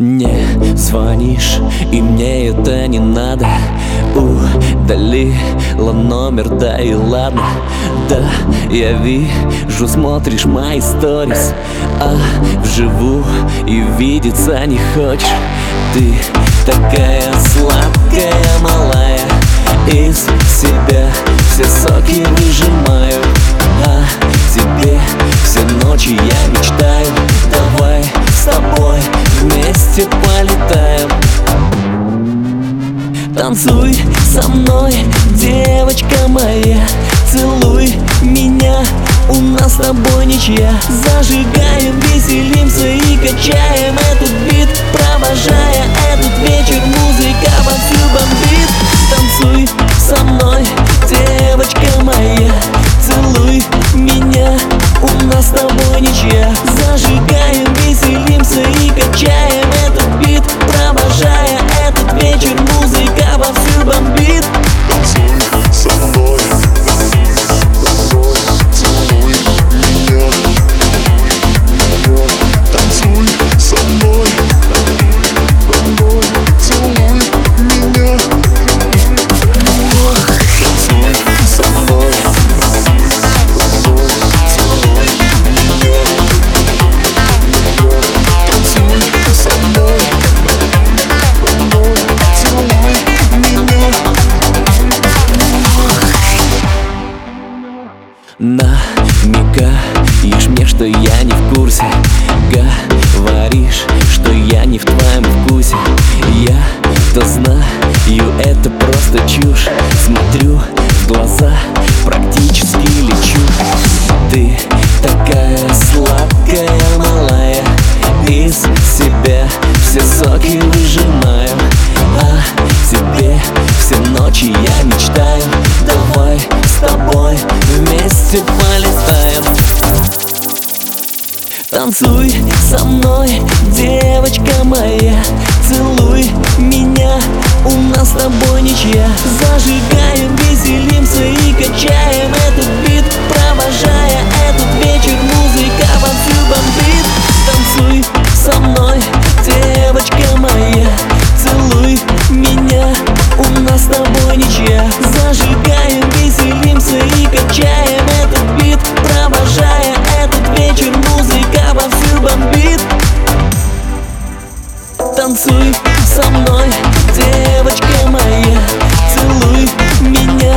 Не звонишь, и мне это не надо. Удалила номер, да и ладно. Да, я вижу, смотришь мои сторис. А вживую и видеться не хочешь. Ты такая сладкая, малая. Из себя все соки Танцуй со мной, девочка моя Целуй меня, у нас с тобой ничья. Зажигаем, веселимся и качаем этот бит Провожая этот вечер, музыка вовсю бомбит. Танцуй со мной, девочка моя Целуй меня, у нас с тобой ничья. Зажигаем, веселимся и качаем Намекаешь мне, что я не в курсе. Говоришь, что я не в твоем вкусе. Я-то знаю, это просто чушь. Смотрю в глаза, практически лечу. Ты такая сладкая, малая. Из себя все соки вместе полетаем. Танцуй со мной, девочка моя. Целуй меня, у нас с тобой ничья. Зажигаем, веселимся и качаем этот бит Провожая этот вечер, музыка вовсю бомбит. Танцуй со мной, девочка моя. Целуй меня, у нас с тобой ничья. Зажигаем, Танцуй со мной, девочка моя Целуй меня,